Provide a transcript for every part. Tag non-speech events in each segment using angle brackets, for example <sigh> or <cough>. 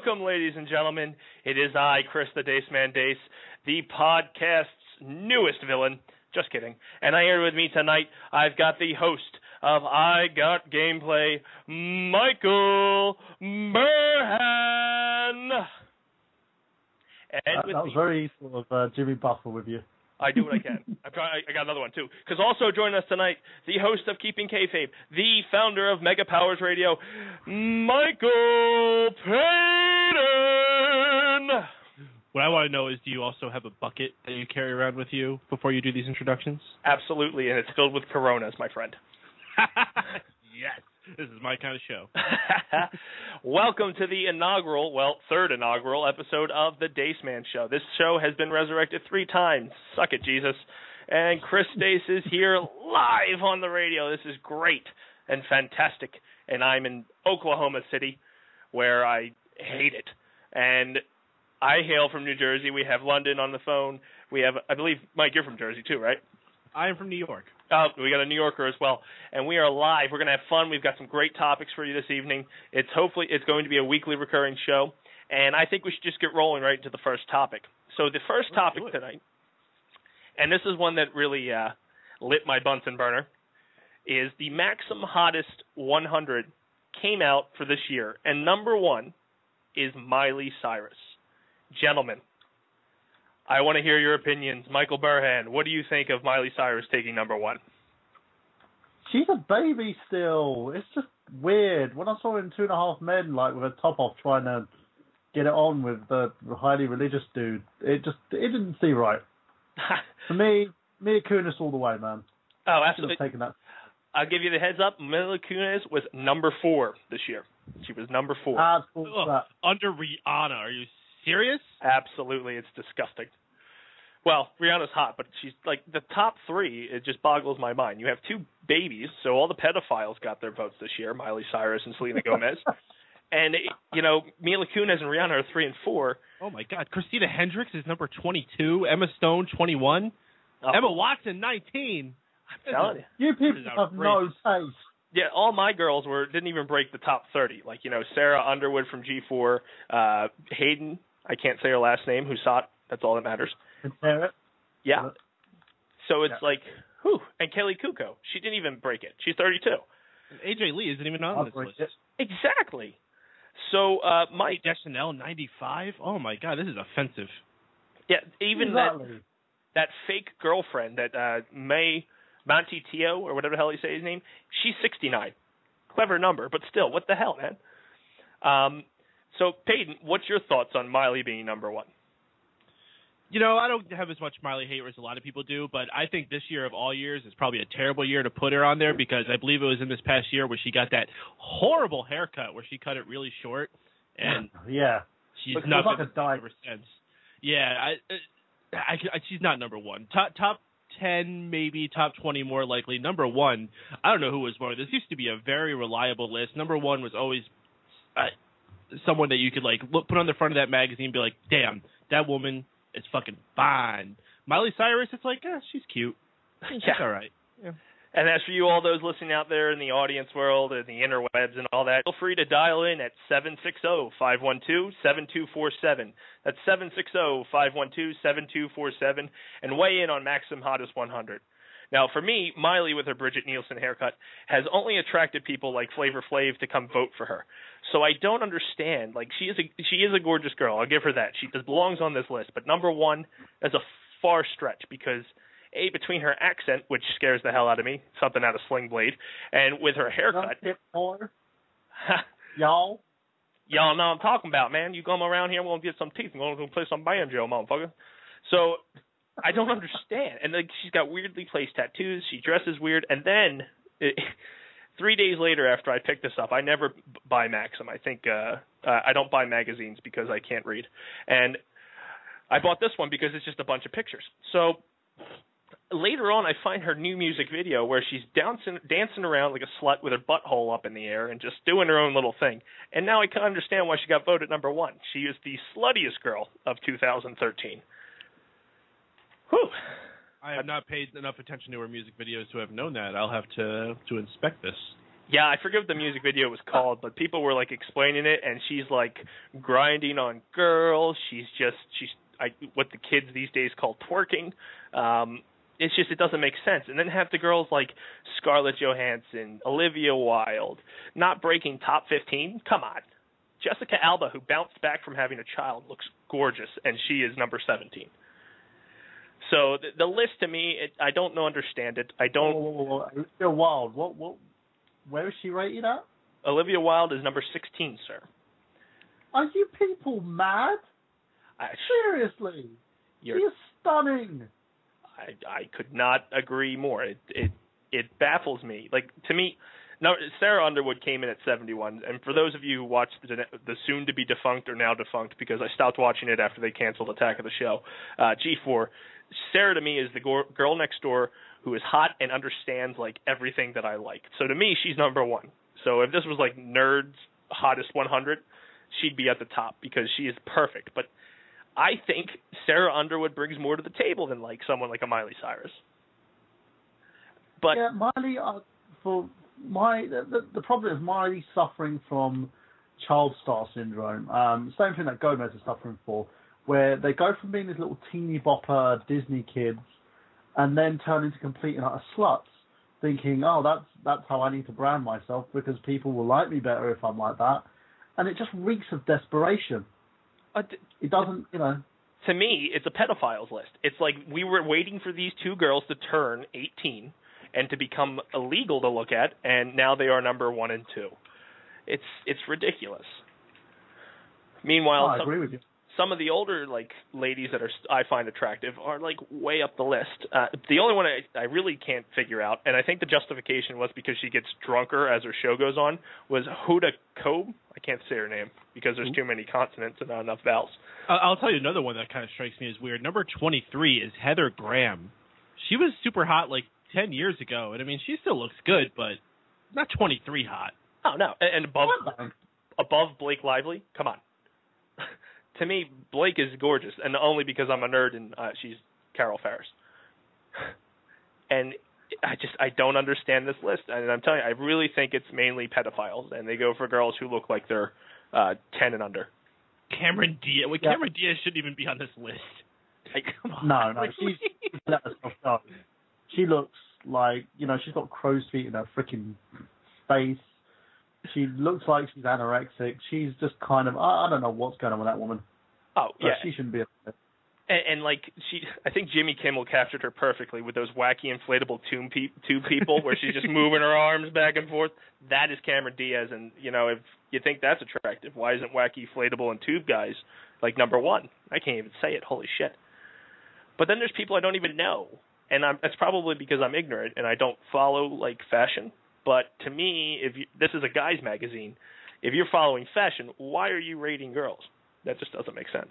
Good evening and welcome, ladies and gentlemen. It is I, Chris the Dace Man Dace, the podcast's newest villain. Just kidding. And I here with me tonight, I've got the host of I Got Gameplay, Michael Burhan. And That, that was me, very sort of uh, Jimmy Buffett with you. I do what I can. <laughs> I'm trying. I got another one too. Because also joining us tonight, the host of Keeping Kayfabe, the founder of Mega Powers Radio, Michael Paden. What I want to know is, do you also have a bucket that you carry around with you before you do these introductions? Absolutely, and it's filled with Coronas, my friend. <laughs> this is my kind of show. <laughs> Welcome to the inaugural, well, third inaugural episode of the Dace Man Show. This show has been resurrected three times. Suck it, Jesus. And Chris Dace is here live on the radio. This is great and fantastic. And I'm in Oklahoma City, where I hate it. And I hail from New Jersey. We have London on the phone. We have, I believe, Mike, you're from Jersey too, right? I am from New York. Oh, we got a New Yorker as well, and we are live. We're gonna have fun. We've got some great topics for you this evening. It's hopefully it's going to be a weekly recurring show, and I think we should just get rolling right into the first topic. So the 1st Let's topic tonight, and this is one that really uh, lit my Bunsen burner, is the Maxim Hottest 100 came out for this year, and number one is Miley Cyrus. Gentlemen, I want to hear your opinions. Michael Burhan, what do you think of Miley Cyrus taking number one? She's a baby still. It's just weird. When I saw her in Two and a Half Men, like with her top off, trying to get it on with the highly religious dude, it just it didn't seem right. <laughs> For me, Mila Kunis all the way, man. oh, Should absolutely. taken that. I'll give you the heads up. Mila Kunis was number four this year. She was number four. Ugh, under Rihanna. Are you serious? Absolutely, it's disgusting. Well, Rihanna's hot, but she's like the top three. It just boggles my mind. You have two babies, so all the pedophiles got their votes this year: Miley Cyrus and Selena Gomez. <laughs> and you know, Mila Kunis and Rihanna are three and four. Oh my God, Christina Hendricks is number 22. Emma Stone 21. Oh, Emma Watson 19. I'm telling you. You people is have no outrageous. taste. Yeah, all my girls were didn't even break the top thirty. Like you know, Sarah Underwood from G4, uh, Hayden. I can't say her last name. Who saw it? That's all that matters. Compare it. Yeah. So it's Yeah. like, whew. And Kaley Cuoco, she didn't even break it. She's 32. AJ Lee isn't even on I'll this list. it. Exactly. So, uh, Mike, Deschanel 95. Oh my God, this is offensive. yeah, even that that fake girlfriend that uh, May Montitio or whatever the hell you say his name, she's 69. Clever number, but still, what the hell, man? Um, so Paden, what's your thoughts on Miley being number one? You know, I don't have as much Miley hate as a lot of people do, but I think this year of all years is probably a terrible year to put her on there because I believe it was in this past year where she got that horrible haircut where she cut it really short, and <laughs> yeah. she's Looks not like been a dyke. ever since. Yeah, I, I, I, she's not number one. Top top ten, maybe top twenty, more likely. Number one, I don't know who was more. This used to be a very reliable list. Number one was always uh, someone that you could like look, put on the front of that magazine, and be like, damn, that woman is fucking fine. Miley Cyrus, it's like, eh, she's cute. <laughs> She's Yeah. all right. And as for you, all those listening out there in the audience world and the interwebs and all that, feel free to dial in at 760-512-7247. That's 760-512-7247 and weigh in on Maxim Hottest 100. Now, for me, Miley with her Brigitte Nielsen haircut has only attracted people like Flavor Flav to come vote for her. So I don't understand. Like she is a she is a gorgeous girl. I'll give her that. She does- belongs on this list. But number one is a far stretch because a between her accent, which scares the hell out of me, something out of Sling Blade, and with her haircut, <laughs> y'all. y'all know what I'm talking about, man. You come around here, we're gonna get some teeth. We're gonna play some banjo, motherfucker. So I don't understand. And like she's got weirdly placed tattoos. She dresses weird, and then it, <laughs> three days later, after I picked this up, I never buy Maxim. I think uh, uh, I don't buy magazines because I can't read, and I bought this one because it's just a bunch of pictures. So later on, I find her new music video where she's dancing dancing around like a slut with her butthole up in the air and just doing her own little thing. And now I can understand why she got voted number one. She is the sluttiest girl of 2013. Whew. I have not paid enough attention to her music videos to have known that. I'll have to to inspect this. Yeah, I forget what the music video was called, but people were like explaining it, and she's like grinding on girls. She's just she's I, what the kids these days call twerking. Um, it's just it doesn't make sense. And then have the girls like Scarlett Johansson, Olivia Wilde, not breaking top 15. Come on, Jessica Alba, who bounced back from having a child, looks gorgeous, and she is number 17. So the, the list to me, it, I don't know, understand it. I don't. Whoa, whoa, whoa, Olivia Wilde. What? What? Where is she rated at? Olivia Wilde is number 16, sir. Are you people mad? I, Seriously, you're, she is stunning. I I could not agree more. It it it baffles me. Like to me, now Sarah Underwood came in at 71, and for those of you who watched the the soon to be defunct or now defunct because I stopped watching it after they canceled Attack of the Show, uh, G4. Sarah to me is the go- girl next door who is hot and understands like everything that I like. So to me, she's number one. So if this was like Nerds Hottest 100, she'd be at the top because she is perfect. But I think Sarah Underwood brings more to the table than like someone like a Miley Cyrus. But yeah, Miley, uh, for my the, the problem is Miley's suffering from child star syndrome. Um, same thing that Gomez is suffering for, where they go from being these little teeny bopper Disney kids, and then turn into complete and utter sluts, thinking, oh, that's that's how I need to brand myself because people will like me better if I'm like that, and it just reeks of desperation. uh, d- It doesn't, you know. to me, it's a pedophiles list. It's like we were waiting for these two girls to turn 18 and to become illegal to look at, and now they are number one and two. It's it's ridiculous. Meanwhile, Oh, I some, agree with you. Some of the older like ladies that are I find attractive are like way up the list. Uh, the only one I, I really can't figure out, and I think the justification was because she gets drunker as her show goes on, was Hoda Kotb. I can't say her name because there's too many consonants and not enough vowels. I'll tell you another one that kind of strikes me as weird. Number 23 is Heather Graham. She was super hot like 10 years ago, and I mean, she still looks good, but not 23 hot. Oh no, and, and above above Blake Lively. Come on. <laughs> to me, Blake is gorgeous, and only because I'm a nerd and uh, she's Carol Ferris. <laughs> and I just I don't understand this list, and I'm telling you, I really think it's mainly pedophiles, and they go for girls who look like they're uh, ten and under. Cameron Diaz. Well, Yeah. Cameron Diaz shouldn't even be on this list. <laughs> Like, come on. No, no, Like, she's let herself go. She looks like you know she's got crow's feet in her freaking face. She looks like she's anorexic. She's just kind of I, I don't know what's going on with that woman. Oh But yeah, she shouldn't be. and, and like she, I think Jimmy Kimmel captured her perfectly with those wacky inflatable tube pe- tube people where she's just <laughs> moving her arms back and forth. That is Cameron Diaz, and you know if you think that's attractive, why isn't wacky inflatable and tube guys like number one? I can't even say it. Holy shit! But then there's people I don't even know, and I'm, that's probably because I'm ignorant and I don't follow like fashion. But to me, if you, this is a guys magazine, if you're following fashion, why are you rating girls? That just doesn't make sense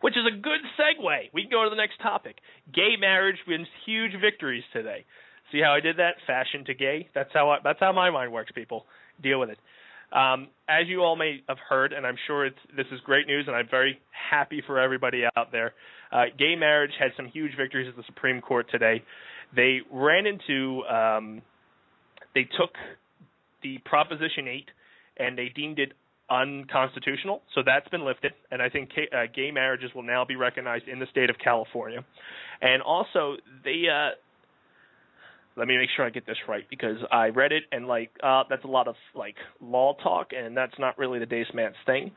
which is a good segue. We can go to the next topic. Gay marriage wins huge victories today. See how I did that? Fashion to gay. That's how I, that's how my mind works. People deal with it. Um, as you all may have heard, and I'm sure this is great news, and I'm very happy for everybody out there. Uh, gay marriage had some huge victories at the Supreme Court today. They ran into, um, they took the Proposition 8 and they deemed it unconstitutional. So that's been lifted, and I think uh, gay marriages will now be recognized in the state of California. And also, they uh, let me make sure I get this right because I read it and like uh, that's a lot of like law talk, and that's not really the Dace Man's thing.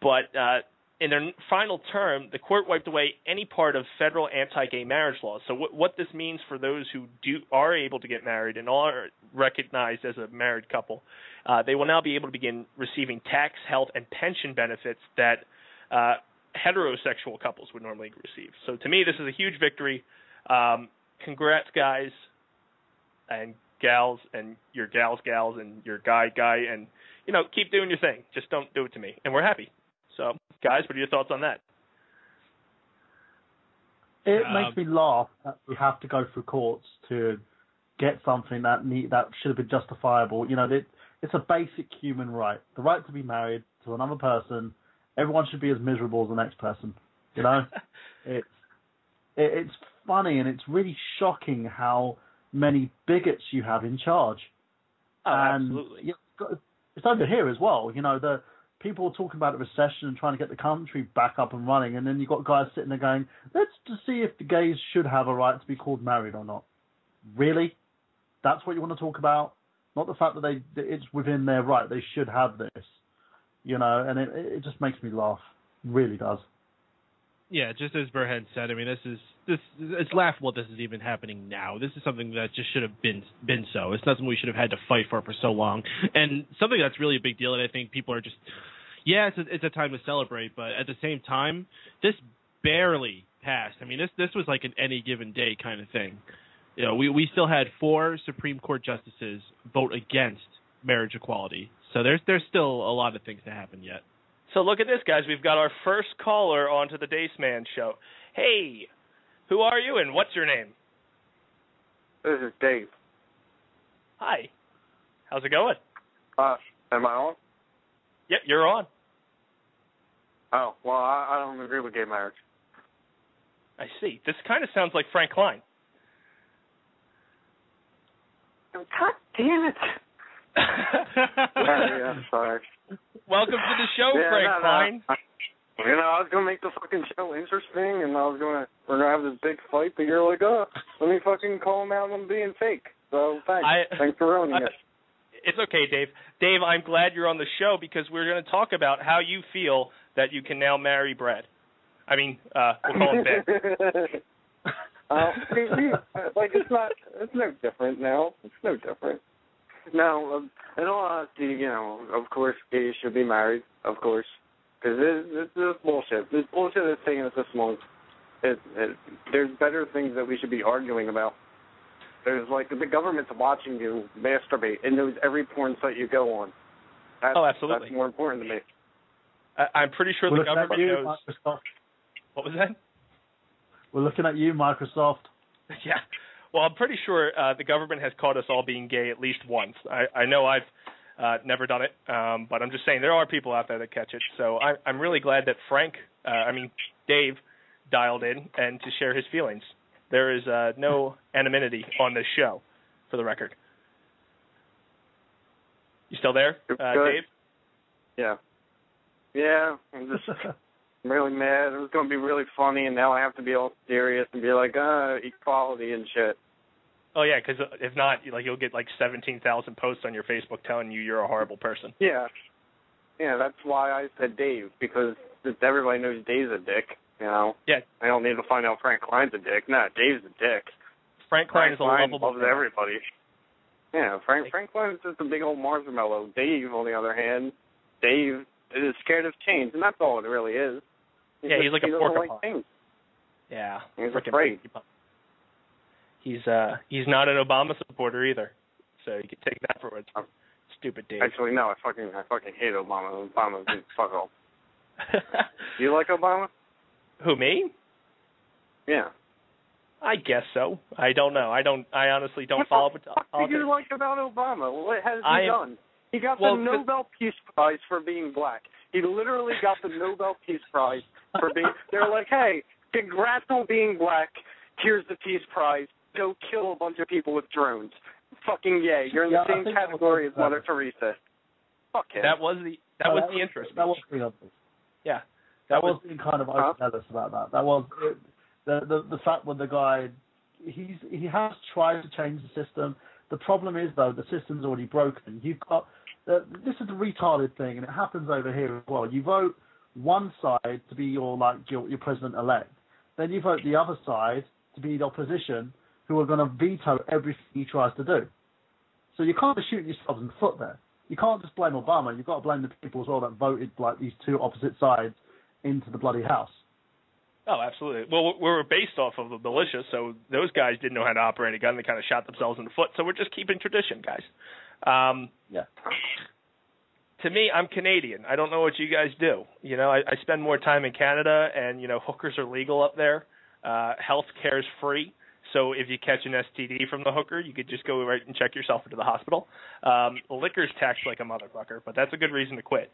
But uh, in their final term, the court wiped away any part of federal anti-gay marriage laws. So what, what this means for those who do are able to get married and are recognized as a married couple, uh, they will now be able to begin receiving tax, health, and pension benefits that uh, heterosexual couples would normally receive. So to me, this is a huge victory. Um, congrats, guys and gals, and your gals, gals, and your guy, guy, and you know, keep doing your thing. Just don't do it to me, and we're happy. So, guys, what are your thoughts on that? It Um, makes me laugh that we have to go through courts to get something that need, that should have been justifiable. You know, it, it's a basic human right, the right to be married to another person. Everyone should be as miserable as the next person. You know, <laughs> it's it, it's funny and it's really shocking how many bigots you have in charge. Oh, and absolutely. yeah, it's it's over here as well. You know, the people are talking about a recession and trying to get the country back up and running, and then you've got guys sitting there going, "Let's just see if the gays should have a right to be called married or not." Really, that's what you want to talk about? Not the fact that they that it's within their right; they should have this. You know, and it it just makes me laugh. Really does. Yeah, just as Burhead said, I mean, this is this it's laughable this is even happening now. This is something that just should have been been so. It's not something we should have had to fight for for so long, and something that's really a big deal. And I think people are just, yeah, it's a, it's a time to celebrate, but at the same time, this barely passed. I mean, this this was like an any given day kind of thing. You know, we we still had four Supreme Court justices vote against marriage equality, so there's there's still a lot of things to happen yet. So look at this, guys. We've got our first caller onto the Dace Man show. Hey, who are you and what's your name? This is Dave. Hi. How's it going? Uh, am I on? Yep, you're on. Oh, well, I, I don't agree with gay marriage. I see. This kind of sounds like Frank Klein. God damn it. <laughs> yeah, sorry. Welcome to the show, yeah, Frank no, no. Klein. I- You know, I was gonna make the fucking show interesting, and I was gonna we're gonna have this big fight, but you're like, oh, let me fucking call him out on being fake. So thanks, I- thanks for ruining I- it. It's okay, Dave. Dave, I'm glad you're on the show because we're going to talk about how you feel that you can now marry Brad. I mean, uh, we'll call him Ben. <laughs> uh, like it's not, it's no different now. It's no different. No, um, in all honesty, you know, of course, gays should be married, of course, because this, this, this is bullshit. This bullshit is taking us this long. It, it, there's better things that we should be arguing about. There's like the government's watching you masturbate and knows every porn site you go on. That's, Oh, absolutely. That's more important to me. I, I'm pretty sure We're the government you, knows. Microsoft. What was that? We're looking at you, Microsoft. <laughs> Yeah. Well, I'm pretty sure uh, the government has caught us all being gay at least once. I, I know I've uh, never done it, um, but I'm just saying there are people out there that catch it. So I, I'm really glad that Frank, uh, I mean Dave, dialed in and to share his feelings. There is uh, no anonymity on this show, for the record. You still there, uh, Dave? Yeah. Yeah, I'm just I'm <laughs> really mad. It was going to be really funny, and now I have to be all serious and be like, uh, equality and shit. Oh yeah, because uh, if not, like you'll get like 17,000 posts on your Facebook telling you you're a horrible person. Yeah. Yeah, that's why I said Dave, because just everybody knows Dave's a dick, you know? Yeah. I don't need to find out Frank Klein's a dick. No, Dave's a dick. Frank Klein is a Klein lovable loves everybody. Yeah, Frank Frank Klein is just a big old marshmallow. Dave, on the other hand, Dave is scared of change, and that's all it really is. Yeah, he's like a he doesn't porcupine. like. Yeah, He's frickin' afraid. porcupine. He's uh he's not an Obama supporter either, so you can take that for what it's worth. Stupid Dave. Actually, no, I fucking I fucking hate Obama. Obama, <laughs> fuck off. Do <laughs> you like Obama? Who me? Yeah. I guess so. I don't know. I don't. I honestly don't what follow the pot- fuck do you like about Obama? What has he am- done? He got Well, the Nobel Peace Prize for being black. He literally got the Nobel Peace Prize for being. They're like, hey, congrats on being black. Here's the Peace Prize. Go kill a bunch of people with drones. Fucking yay! You're in the I same category as Mother Teresa. Fuck him. That was the that No, was the interest. That was being obvious. yeah. That That was was being kind of Huh? overzealous about that. That was it, the the the fact when the guy he's he has tried to change the system. The problem is though the system's already broken. You've got uh, this is a retarded thing, and it happens over here as well. You vote one side to be your like your, your president elect, then you vote the other side to be the opposition, who are going to veto everything he tries to do. So you can't be shooting yourselves in the foot there. You can't just blame Obama. You've got to blame the people as well that voted like these two opposite sides into the bloody house. Oh, absolutely. Well, we were based off of the militia, so those guys didn't know how to operate a gun. They kind of shot themselves in the foot. So we're just keeping tradition, guys. Um, Yeah. to me, I'm Canadian. I don't know what you guys do. You know, I, I spend more time in Canada, and you know, hookers are legal up there. Uh, health care is free. So if you catch an STD from the hooker, you could just go right and check yourself into the hospital. Um, liquor's taxed like a motherfucker, but that's a good reason to quit.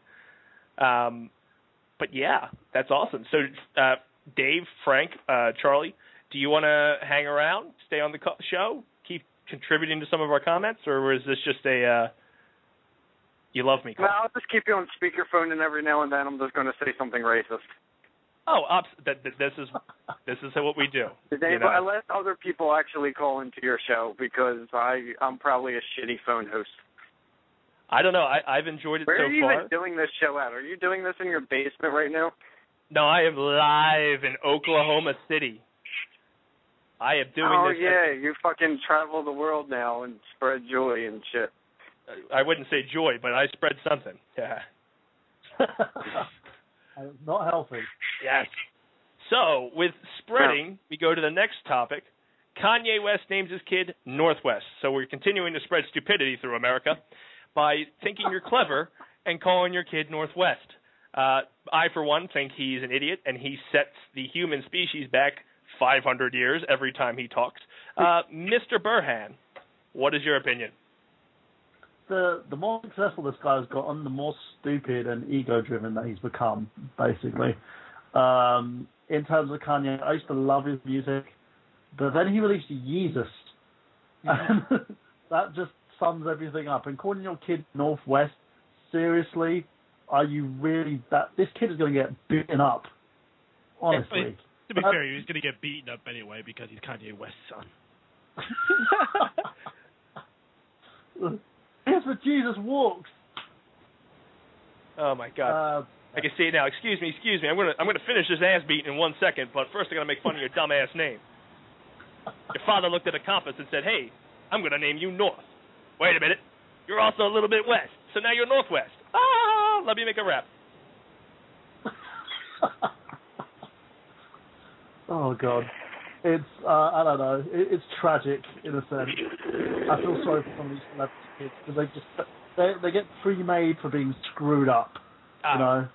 Um, but yeah, that's awesome. So, uh, Dave, Frank, uh, Charlie, do you want to hang around, stay on the co- show, keep contributing to some of our comments, or is this just a uh, You love me. No, I'll just keep you on speakerphone, and every now and then I'm just going to say something racist. Oh, ups, that, that, this is this is what we do. Did you anybody, know? let other people actually call into your show because I I'm probably a shitty phone host. I don't know. I, I've enjoyed it Where so are you far. even doing this show at? Are you doing this in your basement right now? No, I am live in Oklahoma City. I am doing oh this. Oh yeah, you fucking travel the world now and spread joy and shit. I wouldn't say joy, but I spread something. <laughs> Yeah. <laughs> It's not healthy. Yes. So, with spreading, we go to the next topic. Kanye West names his kid Northwest. So, we're continuing to spread stupidity through America by thinking you're clever and calling your kid Northwest. Uh, I, for one, think he's an idiot and he sets the human species back 500 years every time he talks. Uh, Mr. Burhan, what is your opinion? The the more successful this guy has gotten, the more stupid and ego driven that he's become, basically. Um, in terms of Kanye, I used to love his music, but then he released Yeezus. And <laughs> that just sums everything up. And calling your kid Northwest, seriously, are you really that? This kid is going to get beaten up. Honestly. To be But- fair, he's going to get beaten up anyway because he's Kanye West's son. <laughs> <laughs> Where Jesus walks. Oh my God! Uh, I can see it now. Excuse me, excuse me. I'm gonna I'm gonna finish this ass beating in one second, but first I'm gonna make fun of your dumb ass name. <laughs> Your father looked at a compass and said, "Hey, I'm gonna name you North." Wait a minute, you're also a little bit west, so now you're Northwest. Ah, let me make a rap. <laughs> oh God, it's uh, I don't know. It, it's tragic in a sense. I feel sorry for some of these celebrity kids because they just they they get pre-made for being screwed up. Ah, You know.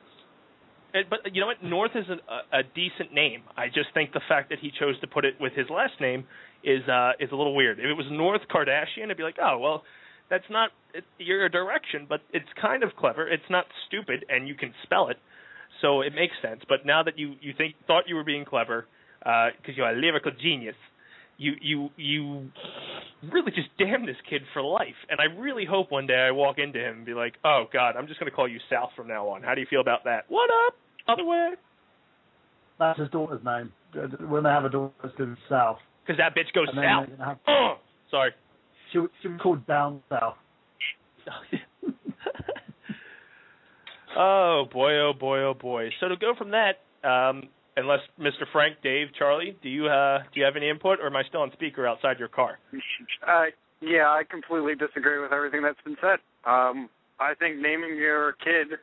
and- but you know what? North is a, a decent name. I just think the fact that he chose to put it with his last name is uh is a little weird. If it was North Kardashian, it'd be like, oh well, that's not it, your direction, but it's kind of clever. It's not stupid, and you can spell it, so it makes sense. But now that you you think thought you were being clever because you're a lyrical genius, you you you really just damn this kid for life. And I really hope one day I walk into him and be like, oh God, I'm just going to call you South from now on. How do you feel about that? What up? Other way? That's his daughter's name. When they have a daughter, it's going to be South. Because that bitch goes south. have, Oh, sorry. she she was called Down South. <laughs> oh boy, oh boy, oh boy. So to go from that, um, unless Mr. Frank, Dave, Charlie, do you uh, do you have any input, or am I still on speaker outside your car? Uh, yeah, I completely disagree with everything that's been said. Um, I think naming your kid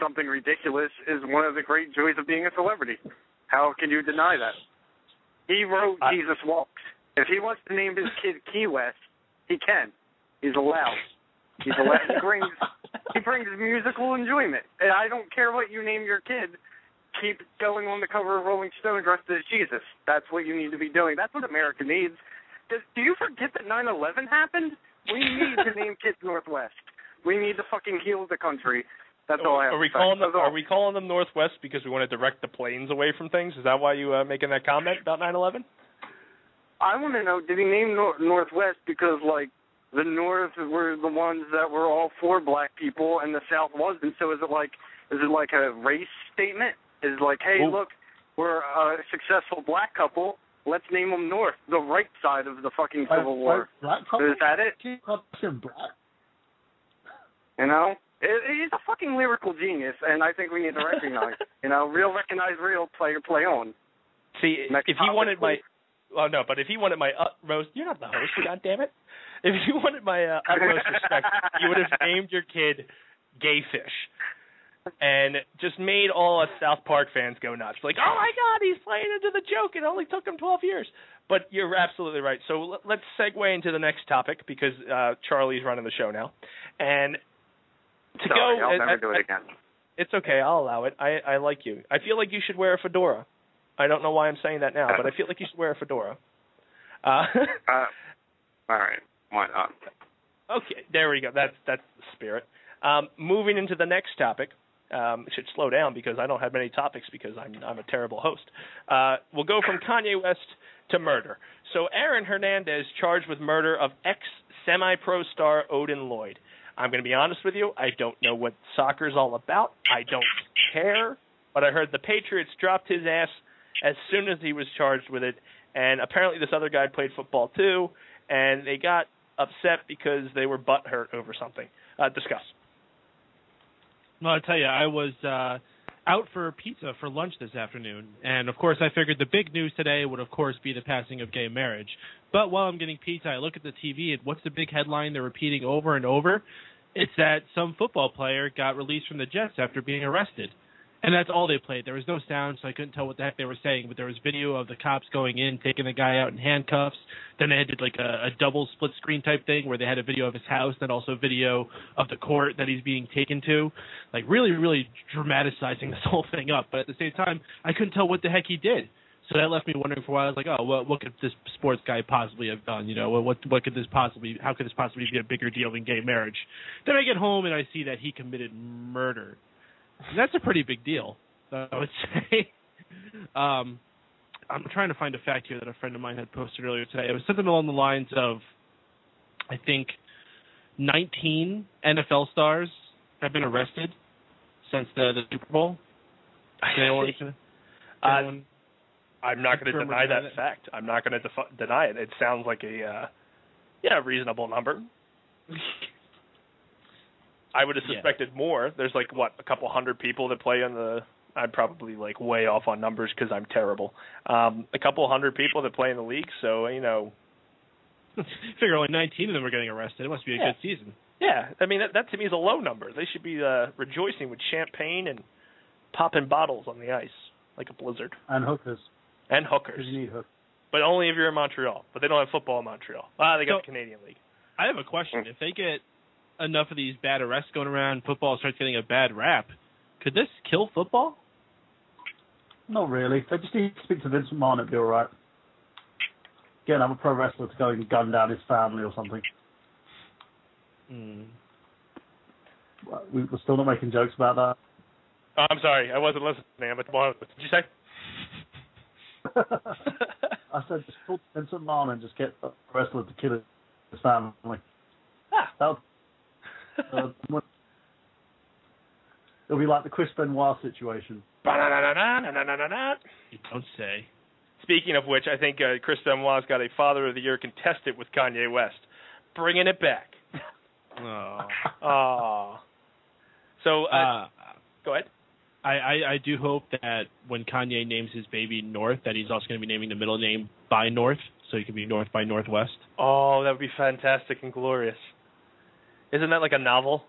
something ridiculous is one of the great joys of being a celebrity. How can you deny that? He wrote I- Jesus Walks. If he wants to name his kid Key West, he can. He's allowed. He's allowed. He brings he brings musical enjoyment. And I don't care what you name your kid. Keep going on the cover of Rolling Stone dressed as Jesus. That's what you need to be doing. That's what America needs. Does, do you forget that 9/11 happened? We need to name kids Northwest. We need to fucking heal the country. That's all I have Are we to say. calling them? Are we calling them Northwest because we want to direct the planes away from things? Is that why you uh, making that comment about 9/11? I want to know, did he name Nor- Northwest because, like, the North were the ones that were all for black people and the South wasn't? So is it like, is it like a race statement? Is like, hey, Ooh. look, we're a successful black couple. Let's name them North, the right side of the fucking Civil War. Black couple? Is that it? Kim Kardashian black? You know, it, he's a fucking lyrical genius, and I think we need to recognize. you know, real recognize real, player play on. See, Next if he topic, wanted my, please. well, no, but if he wanted my utmost, you're not the host, god damn it. If you wanted my uh, utmost respect, you would have named your kid Gayfish, and just made all us South Park fans go nuts. Like, oh my god, he's playing into the joke. It only took him 12 years. But you're absolutely right. So l- let's segue into the next topic because uh, Charlie's running the show now, and to Sorry, go. I'll never I- do it again. it's okay. I'll allow it. I I like you. I feel like you should wear a fedora. I don't know why I'm saying that now, but I feel like you should wear a fedora. Uh, <laughs> Uh, all right, why not? okay, there we go. That's that's the spirit. Um, moving into the next topic. Um, should slow down because I don't have many topics because I'm I'm a terrible host. Uh, we'll go from Kanye West to murder. So Aaron Hernandez charged with murder of ex semi-pro star Odin Lloyd. I'm going to be honest with you. I don't know what soccer's all about. I don't care. But I heard the Patriots dropped his ass as soon as he was charged with it, and apparently this other guy played football too, and they got upset because they were butt hurt over something. Uh, discuss. Well, I'll tell you, I was uh, out for pizza for lunch this afternoon, and of course, I figured the big news today would, of course, be the passing of gay marriage. But while I'm getting pizza, I look at the TV, and what's the big headline they're repeating over and over? It's that some football player got released from the Jets after being arrested. And that's all they played. There was no sound, so I couldn't tell what the heck they were saying. But there was video of the cops going in, taking the guy out in handcuffs. Then they did like a, a double split screen type thing where they had a video of his house, then also video of the court that he's being taken to. Like really, really dramatizing <laughs> this whole thing up. But at the same time, I couldn't tell what the heck he did. So that left me wondering for a while. I was like, oh, what, what could this sports guy possibly have done? You know, what what could this possibly? How could this possibly be a bigger deal than gay marriage? Then I get home and I see that he committed murder. And that's a pretty big deal, I would <laughs> say. um, I'm trying to find a fact here that a friend of mine had posted earlier today. It was something along the lines of, I think, 19 NFL stars have been arrested since the, the Super Bowl. <laughs> Anyone, Uh, I'm not going to deny that that? fact. I'm not going to defi- deny it. It sounds like a uh, yeah reasonable number. <laughs> I would have Yeah. suspected more. There's like what a couple hundred people that play on the. I'm probably like way off on numbers because I'm terrible. Um, a couple hundred people that play in the league, so you know, <laughs> figure only 19 of them are getting arrested. It must be a Yeah. good season. yeah. I mean that, that to me is a low number. They should be uh, rejoicing with champagne and popping bottles on the ice like a blizzard And hookers, and hookers, you need hookers. but only if you're in Montreal. But they don't have football in Montreal. Ah, they got So- the Canadian League. I have a question. If they get enough of these bad arrests going around, football starts getting a bad rap, could this kill football? Not really. They just need to speak to Vince McMahon. It'd be all right. Get another pro wrestler to go and gun down his family or something. Hmm. We- We're still not making jokes about that. Oh, I'm sorry, I wasn't listening. But what did you say? <laughs> I said just talk to Vince McMahon and just get a wrestler to kill his family. ah. That would, uh, it'll be like the Chris Benoit situation. You don't say. Speaking of which, I think uh, Chris Benoit's got a Father of the Year contestant with Kanye West, bringing it back. <laughs> oh. oh. So, uh, uh, go ahead. I, I, I do hope that when Kanye names his baby North, that he's also going to be naming the middle name by North, so he can be North by Northwest. Oh, that would be fantastic and glorious. Isn't that like a novel?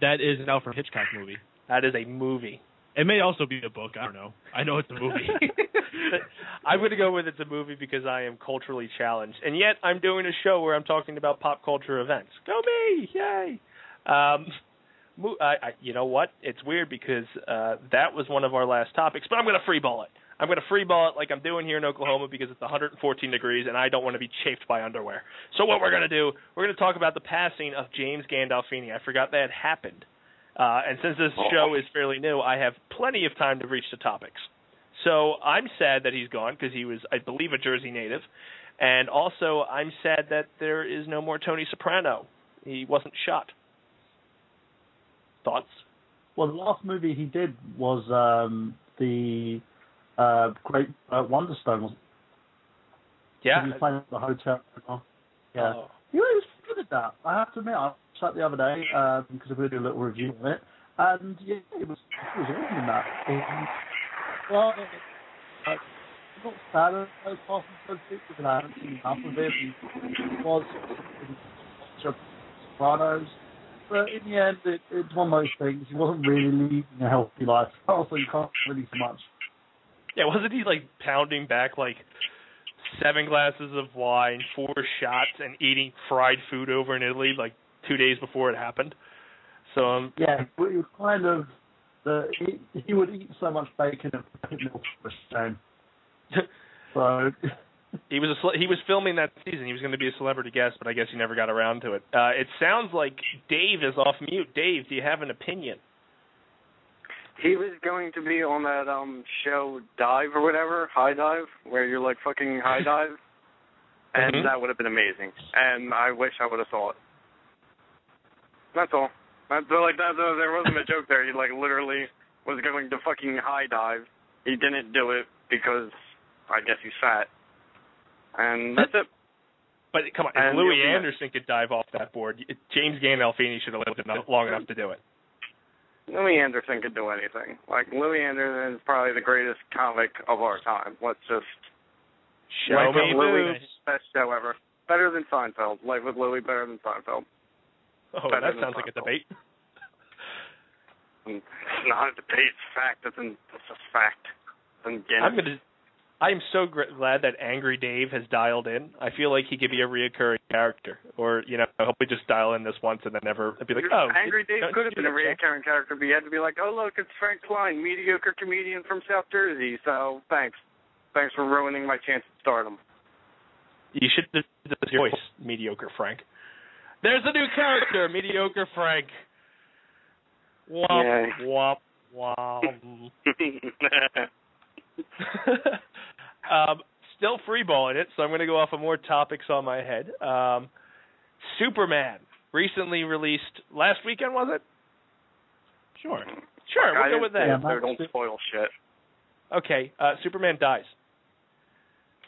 That is an Alfred Hitchcock movie. That is a movie. It may also be a book. I don't know. I know it's a movie. <laughs> I'm going to go with it's a movie because I am culturally challenged, and yet I'm doing a show where I'm talking about pop culture events. Go me! Yay! Um, mo- I, I, you know what? It's weird because uh, that was one of our last topics, but I'm going to freeball it. I'm going to freeball it like I'm doing here in Oklahoma because it's 114 degrees and I don't want to be chafed by underwear. So what we're going to do, we're going to talk about the passing of James Gandolfini. I forgot that happened. Uh, and since this show is fairly new, I have plenty of time to reach the topics. So I'm sad that he's gone because he was, I believe, a Jersey native, and also I'm sad that there is no more Tony Soprano. He wasn't shot. Thoughts? Well, the last movie he did was um, the uh, Great uh, Wonderstone. Yeah. Was playing at the hotel. Yeah. Oh. He was good at that. I have to admit, I that the other day because we did a little review of it, and yeah, it was it was awesome in that. Um, well, it, uh, not sad Parson says it because I haven't seen enough of it. And it was in Sopranos, but in the end, it, it's one of those things. He wasn't really leading a healthy lifestyle, so you can't really so much. Yeah, wasn't he like pounding back like seven glasses of wine, four shots, and eating fried food over in Italy like two days before it happened? So um, Yeah, but he was kind of the he, he would eat so much bacon and milk for shame. <laughs> So he was a he was filming that season. He was going to be a celebrity guest, but I guess he never got around to it. Uh, it sounds like Dave is off mute. Dave, do you have an opinion? He was going to be on that um show Dive or whatever, High Dive, where you're like fucking high dive, and Mhm. that would have been amazing. And I wish I would have saw it. That's all. That's like that. There wasn't a joke there. He like literally was going to fucking high dive. He didn't do it because I guess he's fat. And that's it. But come on, if And Louie Anderson could dive off that board, James Gandolfini should have lived long enough to do it. Louie Anderson could do anything. Like Louie Anderson is probably the greatest comic of our time. Let's just Show Life me Louis, best show ever. Better than Seinfeld. Life with Louie better than Seinfeld. Oh, better that sounds like a debate. It's not a debate. It's fact. It's, an, it's just fact. I'm gonna. I'm so gr- glad that Angry Dave has dialed in. I feel like he could be a reoccurring character, or you know, he'll be just dial in this once and then never be like, oh, Angry Dave could have been a reoccurring character, but he had to be like, oh look, it's Frank Klein, mediocre comedian from South Jersey. So thanks, thanks for ruining my chance at stardom. You should have your voice, mediocre Frank. There's a new character, mediocre Frank. Womp womp womp. <laughs> <laughs> <laughs> um, still freeballing it, so I'm going to go off of more topics on my head. Um, Superman recently released last weekend, was it? Sure. Sure, I we'll go with that. Yeah, so don't did. spoil shit. Okay, uh, Superman dies.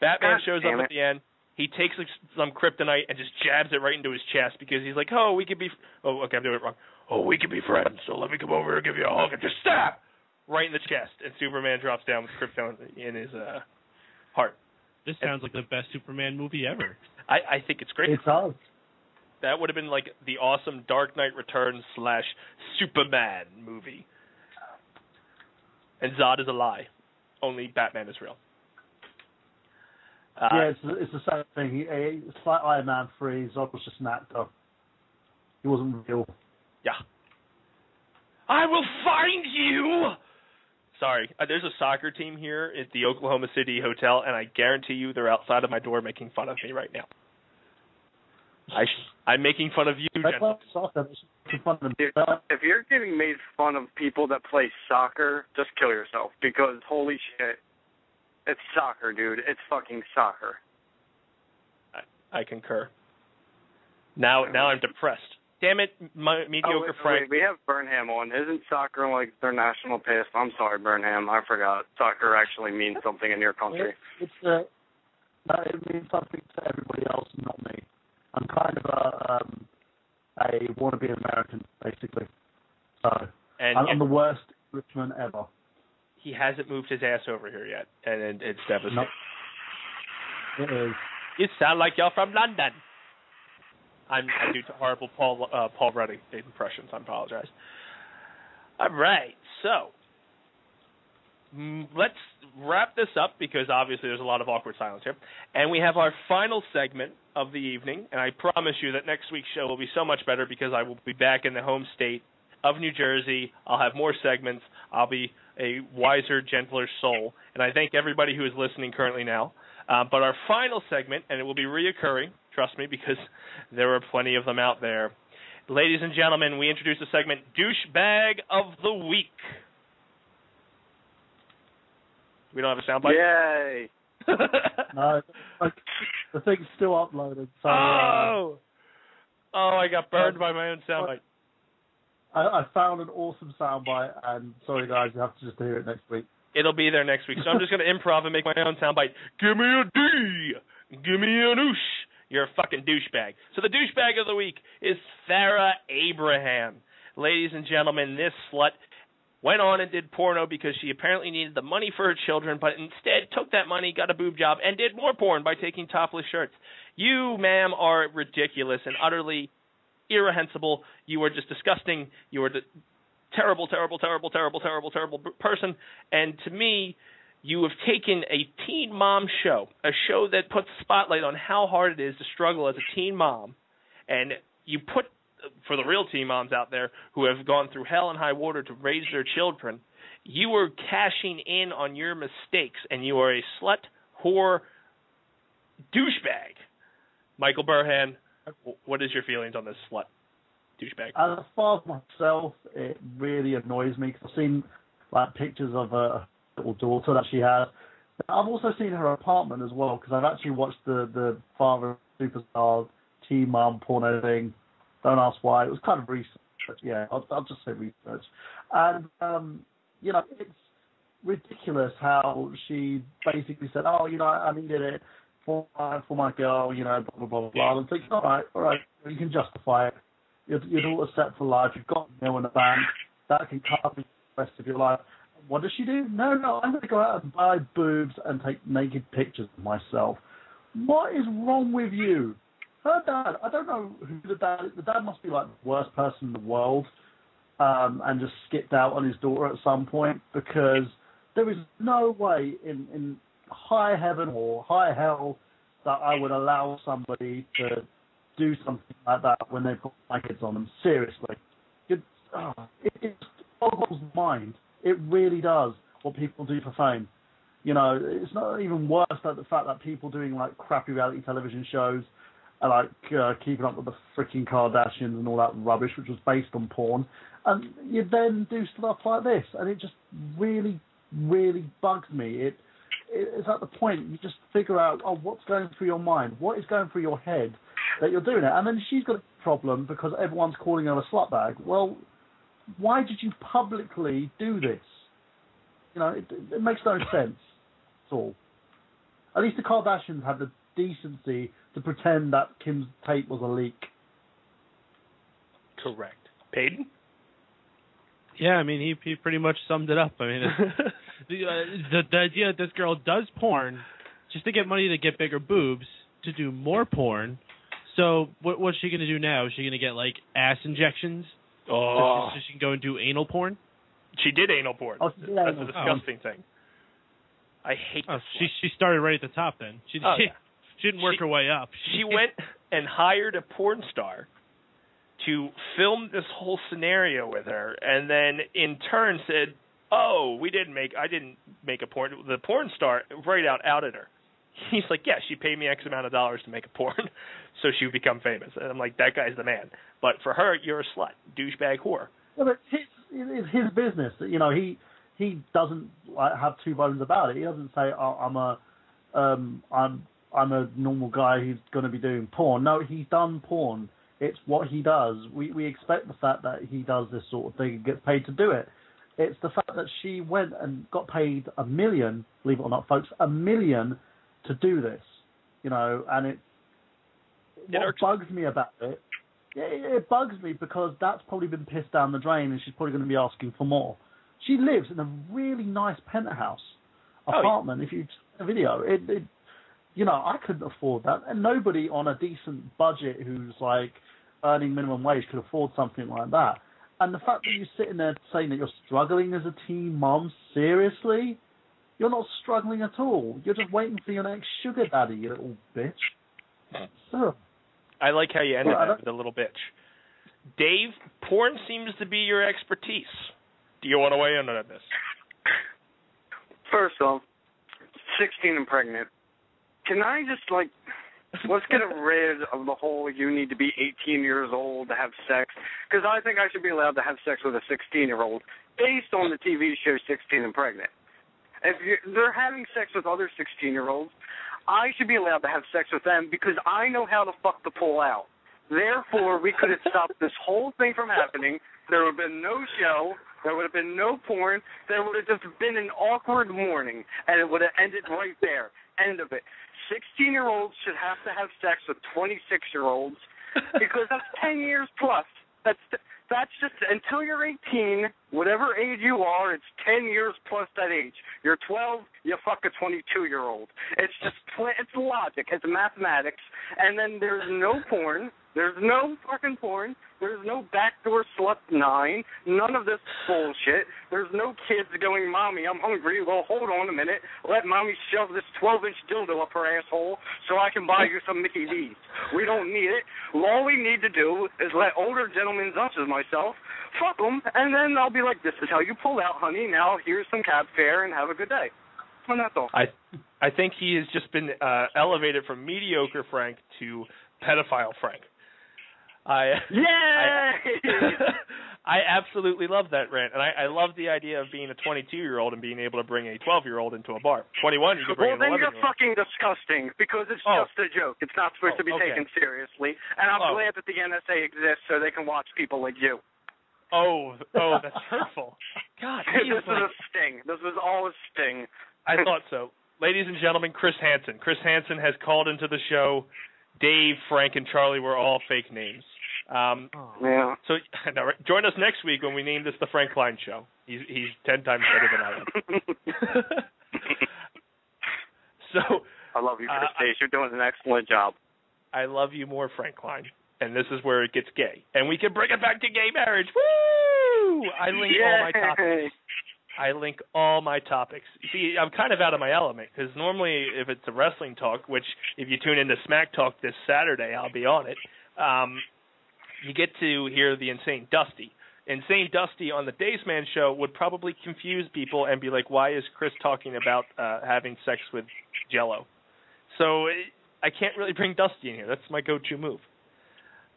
Batman God shows up it. at the end. He takes like, some kryptonite and just jabs it right into his chest because he's like, "Oh, we could be. Oh, okay, I'm doing it wrong. Oh, we could be friends. So let me come over and give you a hug and just stab right in the chest." And Superman drops down with kryptonite in his uh, heart. This sounds like the best Superman movie ever. I, I think it's great. It does. that would have been like the awesome Dark Knight Returns slash Superman movie. And Zod is a lie. Only Batman is real. Uh, yeah, it's, it's the same thing. He, he, it's like Iron Man 3, Zod was just an actor. He wasn't real. Yeah. I will find you. Sorry, uh, there's a soccer team here at the Oklahoma City Hotel, and I guarantee you they're outside of my door making fun of me right now. I sh- I'm making fun of you, They play gentlemen. soccer. Fun to If, if you're getting made fun of people that play soccer, just kill yourself because holy shit, it's soccer, dude. It's fucking soccer. I concur. Now, now I'm depressed. Damn it, my Oh, mediocre wait, Frank. wait, we have Burnham on. Isn't soccer like their national pass? I'm sorry, Burnham. I forgot. Soccer actually means something in your country. It's uh, no, it means something to everybody else, not me. I'm kind of a um, a wannabe American, basically. So And I'm, I'm the worst Richmond ever. he hasn't moved his ass over here yet, and it, it's devastating. Nope. It is. You sound like you're from London. I'm, I do horrible Paul uh, Paul Rudd impressions. I apologize. All right, so mm, let's wrap this up because obviously there's a lot of awkward silence here, and we have our final segment of the evening. And I promise you that next week's show will be so much better because I will be back in the home state of New Jersey. I'll have more segments. I'll be a wiser, gentler soul, and I thank everybody who is listening currently now. Uh, but our final segment, and it will be reoccurring, trust me, because <laughs> there are plenty of them out there. Ladies and gentlemen, we introduce the segment Douchebag of the Week. We don't have a soundbite? Yay! <laughs> No, the thing's still uploaded. So uh, oh! Oh, I got burned by my own soundbite. I, I found an awesome soundbite, and sorry guys, you have to just hear it next week. It'll be there next week. So I'm just going <laughs> to improv and make my own soundbite. Give me a D. Give me an oosh. You're a fucking douchebag. So the douchebag of the week is Farrah Abraham. Ladies and gentlemen, this slut went on and did porno because she apparently needed the money for her children, but instead took that money, got a boob job, and did more porn by taking topless shirts. You, ma'am, are ridiculous and utterly irrehensible. You are just disgusting. You are the terrible, terrible, terrible, terrible, terrible, terrible person. And to me, you have taken a teen mom show, a show that puts a spotlight on how hard it is to struggle as a teen mom, and you put for the real teen moms out there who have gone through hell and high water to raise their children, you are cashing in on your mistakes, and you are a slut, whore, douchebag. Michael Burhan, what is your feelings on this slut, douchebag? As far as myself, it really annoys me because I've seen like pictures of a little daughter that she has. I've also seen her apartment as well because I've actually watched the the Farrah Superstar teen mom porno thing, Don't ask why. It was kind of research. Yeah, I'll, I'll just say research. And um, you know, it's ridiculous how she basically said, "Oh, you know, I needed it for my for my girl," you know, blah blah blah blah. And think, all right, all right, you can justify it. Your, your daughter's set for life. You've got a meal in the bank. That can cover the rest of your life. What does she do? No, no, I'm going to go out and buy boobs and take naked pictures of myself. What is wrong with you? Her dad, I don't know who the dad is. The dad must be like the worst person in the world um, and just skipped out on his daughter at some point because there is no way in, in high heaven or high hell that I would allow somebody to do something like that when they've got kids on them. Seriously. It, oh, it, it boggles the mind. It really does what people do for fame. You know, it's not even worse than the fact that people doing like crappy reality television shows are like uh, keeping up with the freaking Kardashians and all that rubbish, which was based on porn, and you then do stuff like this, and it just really, really bugs me. It it's at the point you just figure out, oh, what's going through your mind, what is going through your head that you're doing it, and then she's got a problem because everyone's calling her a slutbag. Well, why did you publicly do this? You know, it, it makes no sense at all. At least the Kardashians had the decency to pretend that Kim's tape was a leak. Correct. Paden? Yeah, I mean, he he pretty much summed it up. I mean, <laughs> the, uh, the the idea that this girl does porn just to get money to get bigger boobs to do more porn. So what what's she gonna do now? Is she gonna get like ass injections Oh, so, she, so she can go and do anal porn? she did anal porn. Oh, she did That's anal a porn. disgusting thing. I hate. Oh, she one. she started right at the top then. She Oh, she, yeah. she didn't work She- her way up. she went and hired a porn star to film this whole scenario with her and then in turn said oh we didn't make i didn't make a porn the porn star right out outed her <laughs> he's like yeah she paid me x amount of dollars to make a porn <laughs> so she would become famous and i'm like that guy's the man but for her you're a slut douchebag whore but his, it's his business. You know, he he doesn't like, have two bones about it. He doesn't say, oh, "I'm a um, I'm I'm a normal guy who's going to be doing porn." No, he's done porn. It's what he does. We we expect the fact that he does this sort of thing and gets paid to do it. It's the fact that she went and got paid a million, believe it or not, folks, a million to do this. You know, and it It what irks- bugs me about it it it bugs me because that's probably been pissed down the drain, and she's probably going to be asking for more. She lives in a really nice penthouse Oh, yeah. apartment. If you a video, it, it, you know, I couldn't afford that, and nobody on a decent budget who's like earning minimum wage could afford something like that. And the fact that you're sitting there saying that you're struggling as a teen mom, seriously, you're not struggling at all. You're just waiting for your next sugar daddy, you little bitch. Hmm. So, i like how you ended Well, that with a little bitch dave porn seems to be your expertise do you want to weigh in on this First off, 16 and pregnant. Can I just like let's get <laughs> rid of the whole you need to be 18 years old to have sex because I think I should be allowed to have sex with a 16 year old based on the TV show 16 and pregnant. If they're having sex with other 16 year olds, I should be allowed to have sex with them because I know how to fuck the pull out. Therefore, we could have stopped this whole thing from happening. There would have been no show. There would have been no porn. There would have just been an awkward morning, and it would have ended right there. End of it. 16 year olds should have to have sex with 26 year olds because that's 10 years plus. That's that's just until you're 18, whatever age you are, it's 10 years plus that age. You're 12, you fuck a 22 year old. It's just it's logic, it's mathematics, and then there's no porn. There's no fucking porn. There's no backdoor slut nine. None of this bullshit. There's no kids going, Mommy, I'm hungry. Well, hold on a minute. Let Mommy shove this 12 inch dildo up her asshole so I can buy you some Mickey D's. We don't need it. All we need to do is let older gentlemen such as myself fuck them, and then I'll be like, this is how you pull out, honey. Now here's some cab fare and have a good day. And that's all. I I think he has just been uh, elevated from mediocre Frank to pedophile Frank. I Yay! <laughs> I absolutely love that rant, and I, I love the idea of being a 22 year old and being able to bring a 12 year old into a bar. 21, you can bring Well, then 11 you're fucking disgusting because it's Oh. just a joke. It's not supposed Oh, to be oh, okay. taken seriously. And I'm Oh. glad that the NSA exists so they can watch people like you. Oh, oh, that's hurtful. God, <laughs> this is is like, a sting. This was all a sting. I thought so. Ladies and gentlemen, Chris Hansen. Chris Hansen has called into the show. Dave, Frank, and Charlie were all fake names. Um, Yeah. so <laughs> now, join us next week when we name this the Frank Klein Show. He's he's ten times better than I am. <laughs> <laughs> so I love you, Chris Uh, You're doing an excellent job. I love you more, Frank Klein. And this is where it gets gay. And we can bring it back to gay marriage. Woo! I link all my topics. I link all my topics. See, I'm kind of out of my element because normally, if it's a wrestling talk, which if you tune into Smack Talk this Saturday, I'll be on it. Um, you get to hear the insane Dusty. Insane Dusty on the Dace Man show would probably confuse people and be like, "Why is Chris talking about uh, having sex with Jello?" So I can't really bring Dusty in here. That's my go-to move.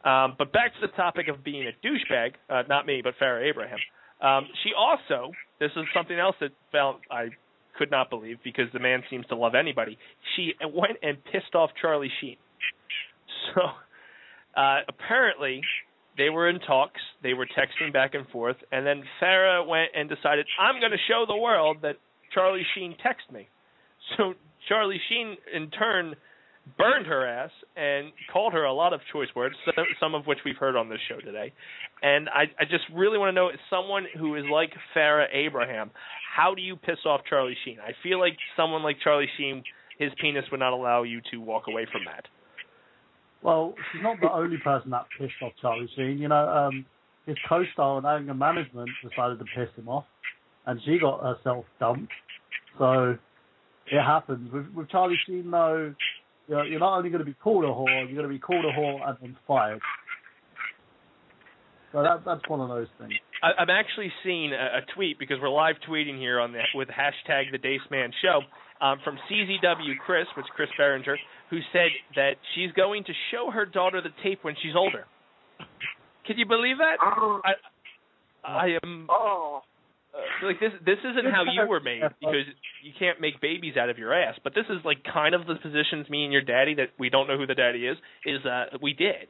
Um, but back to the topic of being a douchebag, uh, not me, but Farrah Abraham. Um, she also, this is something else that felt I could not believe because the man seems to love anybody. She went and pissed off Charlie Sheen. So uh, apparently they were in talks. They were texting back and forth, and then Farrah went and decided, I'm going to show the world that Charlie Sheen texted me. So Charlie Sheen, in turn, burned her ass and called her a lot of choice words, some- of which we've heard on this show today. And I, I just really want to know, someone who is like Farrah Abraham, how do you piss off Charlie Sheen? I feel like someone like Charlie Sheen, his penis would not allow you to walk away from that. Well, she's not the only person that pissed off Charlie Sheen. You know, um, his co-star and anger management decided to piss him off, and she got herself dumped. So it happens with, with Charlie Sheen. Though, you're, you're not only going to be called a whore, you're going to be called a whore and then fired. So that that's one of those things. I, I'm actually seeing a, a tweet because we're live tweeting here on the with hashtag the Dace Man Show um, from CZW Chris, which is Chris Behringer, who said that she's going to show her daughter the tape when she's older. Can you believe that? Oh, I I am oh. uh, like this. This isn't how you were made <laughs> because you can't make babies out of your ass. But this is like kind of the positions me and your daddy that we don't know who the daddy is is uh we did.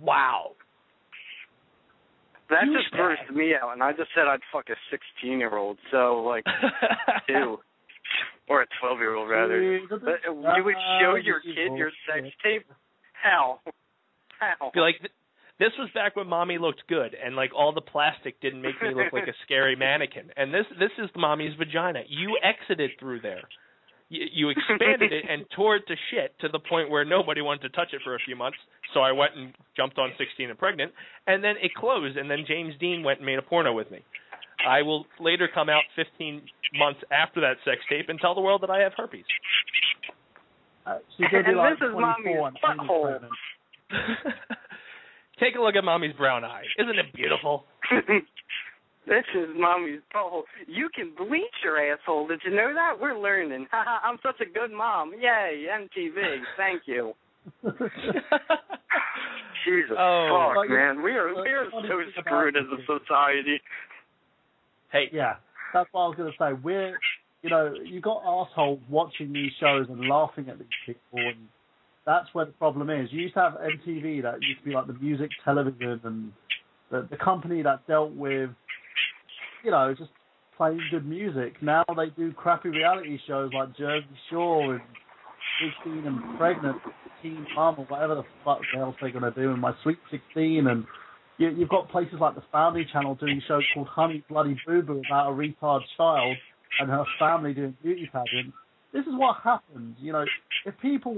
Wow. That just grossed me out, and I just said I'd fuck a 16 year old. So, like, <laughs> two. Or a 12 year old, rather. But you would show your kid your sex tape? How? How? Be like, this was back when mommy looked good, and like all the plastic didn't make me look like a scary <laughs> mannequin. And this this is mommy's vagina. You exited through there. You, you expanded it and <laughs> tore it to shit to the point where nobody wanted to touch it for a few months. So I went and jumped on 16 and pregnant, and then it closed. And then James Deen went and made a porno with me. I will later come out 15 months after that sex tape and tell the world that I have herpes. Uh, she's going to be And like this is mommy's butthole. <laughs> Take a look at mommy's brown eye. Isn't it beautiful? <laughs> this is mommy's butthole. You can bleach your asshole. Did you know that? We're learning. <laughs> I'm such a good mom. Yay, MTV. Thank you. Jesus Oh. fuck, man. We are we are so screwed as a society. Yeah, that's what I was going to say. We're, you know, you got assholes watching these shows and laughing at these people, and that's where the problem is. You used to have MTV that used to be like the music television and the, the company that dealt with, you know, just playing good music. Now they do crappy reality shows like Jersey Shore and 16 and Pregnant, Teen Mom, or whatever the fuck else they're going to do, and My Sweet 16, and you, you've got places like the Family Channel doing shows called Honey Bloody Boo Boo about a retard child and her family doing beauty pageants. This is what happens, you know. If people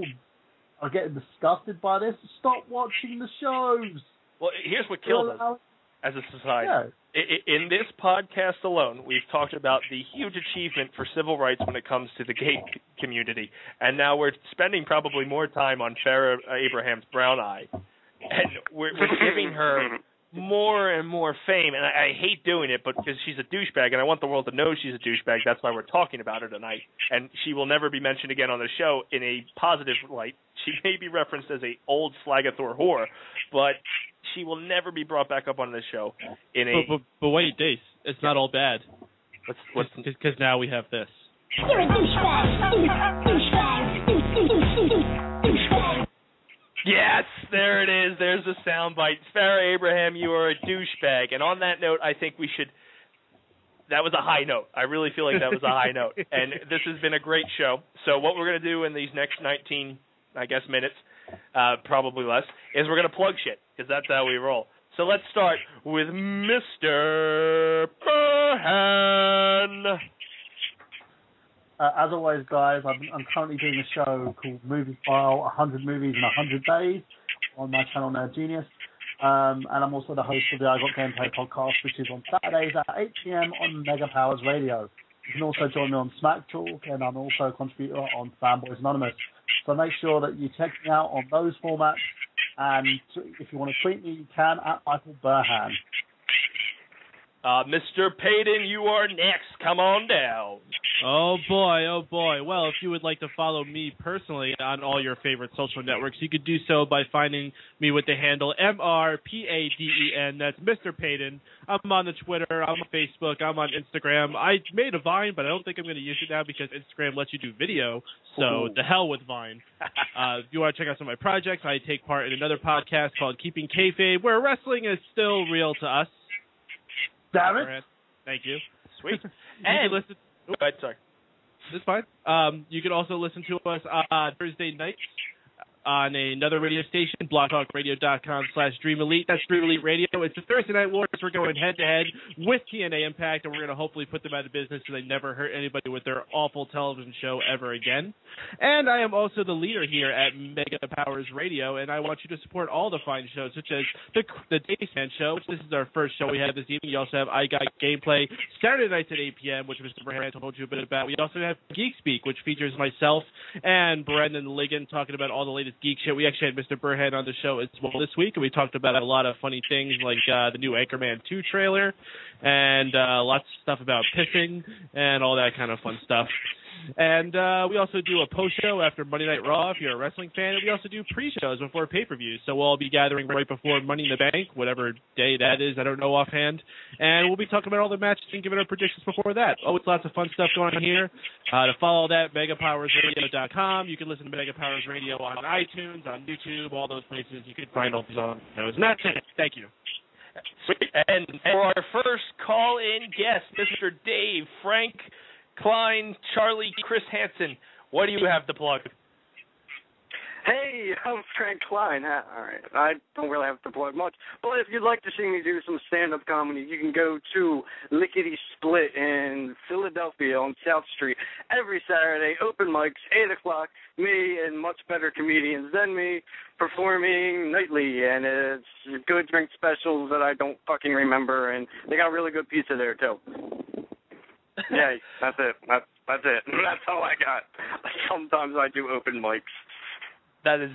are getting disgusted by this, stop watching the shows. well, here's what killed us Allow- as a society. Yeah, I- I- In this podcast alone, we've talked about the huge achievement for civil rights when it comes to the gay community, and now we're spending probably more time on Farrah Abraham's brown eye, and we're, we're giving her <laughs> more and more fame. And I, I hate doing it, but because she's a douchebag, and I want the world to know she's a douchebag, that's why we're talking about her tonight. And she will never be mentioned again on the show in a positive light. She <laughs> may be referenced as a old Slagathor whore, but she will never be brought back up on this show. In a But, but, but wait, Dace, it's not all bad. what's what's Because now we have this. You're a douchebag. Douchebag. Douchebag. Douchebag. Yes, there it is. There's the soundbite. Farrah Abraham, you are a douchebag. And on that note, I think we should. That was a high note. I really feel like that was a high note. <laughs> And this has been a great show. So what we're going to do in these next 19, I guess, minutes, uh, probably less, is we're going to plug shit because that's how we roll. So let's start with Mr. Burhan. Uh, as always, guys, I'm, I'm currently doing a show called Movie File 100 Movies in 100 Days on my channel now, Genius. Um, and I'm also the host of the I Got Gameplay podcast, which is on Saturdays at 8 p.m. on Mega Powers Radio. You can also join me on Smack Talk, and I'm also a contributor on Fanboys Anonymous. So make sure that you check me out on those formats. And if you want to tweet me, you can at Michael Burhan. Uh, Mr. Paden, you are next. Come on down. Oh boy, oh boy. Well, if you would like to follow me personally on all your favorite social networks, you could do so by finding me with the handle M R P A D E N. That's Mr. Paden. I'm on the Twitter, I'm on Facebook, I'm on Instagram. I made a Vine, but I don't think I'm going to use it now because Instagram lets you do video. So Ooh. the hell with Vine. <laughs> uh, if you want to check out some of my projects, I take part in another podcast called Keeping Kayfabe, where wrestling is still real to us. Damn it! Thank you. Sweet. <laughs> And- listen. Go ahead, sorry. That's fine. Um, you can also listen to us uh, Thursday nights on another radio station, blogtalkradio.com slash Dream Elite. That's Dream Elite Radio. It's the Thursday Night Wars. We're going head to head with TNA Impact, and we're going to hopefully put them out of business so they never hurt anybody with their awful television show ever again. And I am also the leader here at Mega Powers Radio, and I want you to support all the fine shows, such as the the Dace Man Show, which this is our first show we have this evening. You also have I Got Gameplay Saturday nights at 8 p.m., which Mr. Burhan told you a bit about. We also have Geek Speak, which features myself and Brendan Ligon talking about all the latest geek shit. We actually had Mr. Burhan on the show as well this week, and we talked about a lot of funny things like uh, the new Anchorman 2 trailer and uh, lots of stuff about pissing and all that kind of fun stuff. And uh, we also do a post show after Monday Night Raw if you're a wrestling fan, and we also do pre shows before pay per views. So we'll all be gathering right before Money in the Bank, whatever day that is, I don't know offhand. And we'll be talking about all the matches and giving our predictions before that. Always lots of fun stuff going on here. Uh, to follow that, megapowersradio.com. You can listen to Mega Powers Radio on iTunes, on YouTube, all those places. You can find all these on those. And that's it. Thank you. And for our first call in guest, Mr. Dave, Frank Klein, Charlie, Chris Hansen, what do you have to plug? Hey, I'm Frank Klein. All right, I don't really have to plug much, but if you'd like to see me do some stand-up comedy, you can go to Lickety Split in Philadelphia on South Street every Saturday. Open mics, eight o'clock. Me and much better comedians than me performing nightly, and it's good drink specials that I don't fucking remember, and they got really good pizza there too. <laughs> yeah, that's it. That's that's it. <laughs> That's all I got. <laughs> Sometimes I do open mics. That is,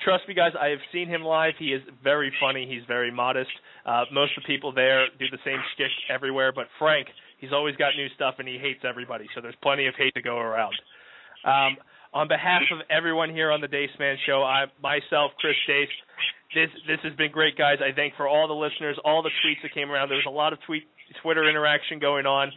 trust me, guys. I have seen him live. He is very funny. He's very modest. Uh, most of the people there do the same shtick everywhere, but Frank, he's always got new stuff and he hates everybody. So there's plenty of hate to go around. Um, on behalf of everyone here on the Dace Man Show, I myself, Chris Dace, this this has been great, guys. I thank for all the listeners, all the tweets that came around. There was a lot of tweet Twitter interaction going on.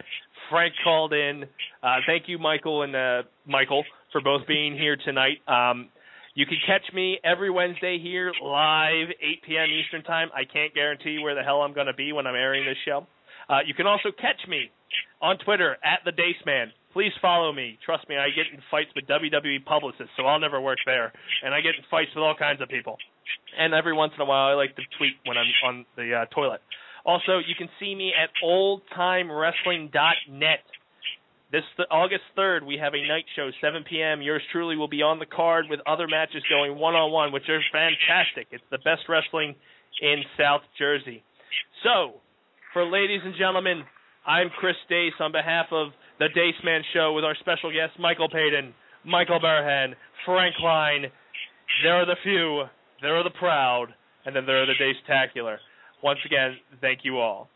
Frank called in. Uh, thank you, Michael and uh, Michael, for both being here tonight. Um, you can catch me every Wednesday here live, 8 p.m. Eastern Time. I can't guarantee where the hell I'm going to be when I'm airing this show. Uh, you can also catch me on Twitter at the Daceman. Please follow me. Trust me, I get in fights with WWE publicists, so I'll never work there. And I get in fights with all kinds of people. And every once in a while, I like to tweet when I'm on the uh, toilet. Also, you can see me at oldtimewrestling.net. This th- August 3rd, we have a night show, 7 p.m. Yours truly will be on the card with other matches going one on one, which are fantastic. It's the best wrestling in South Jersey. So, for ladies and gentlemen, I'm Chris Dace on behalf of the Dace Man Show with our special guests Michael Paden, Michael Burhan, Frank Klein. There are the few, there are the proud, and then there are the Dace Tacular. Once again, thank you all.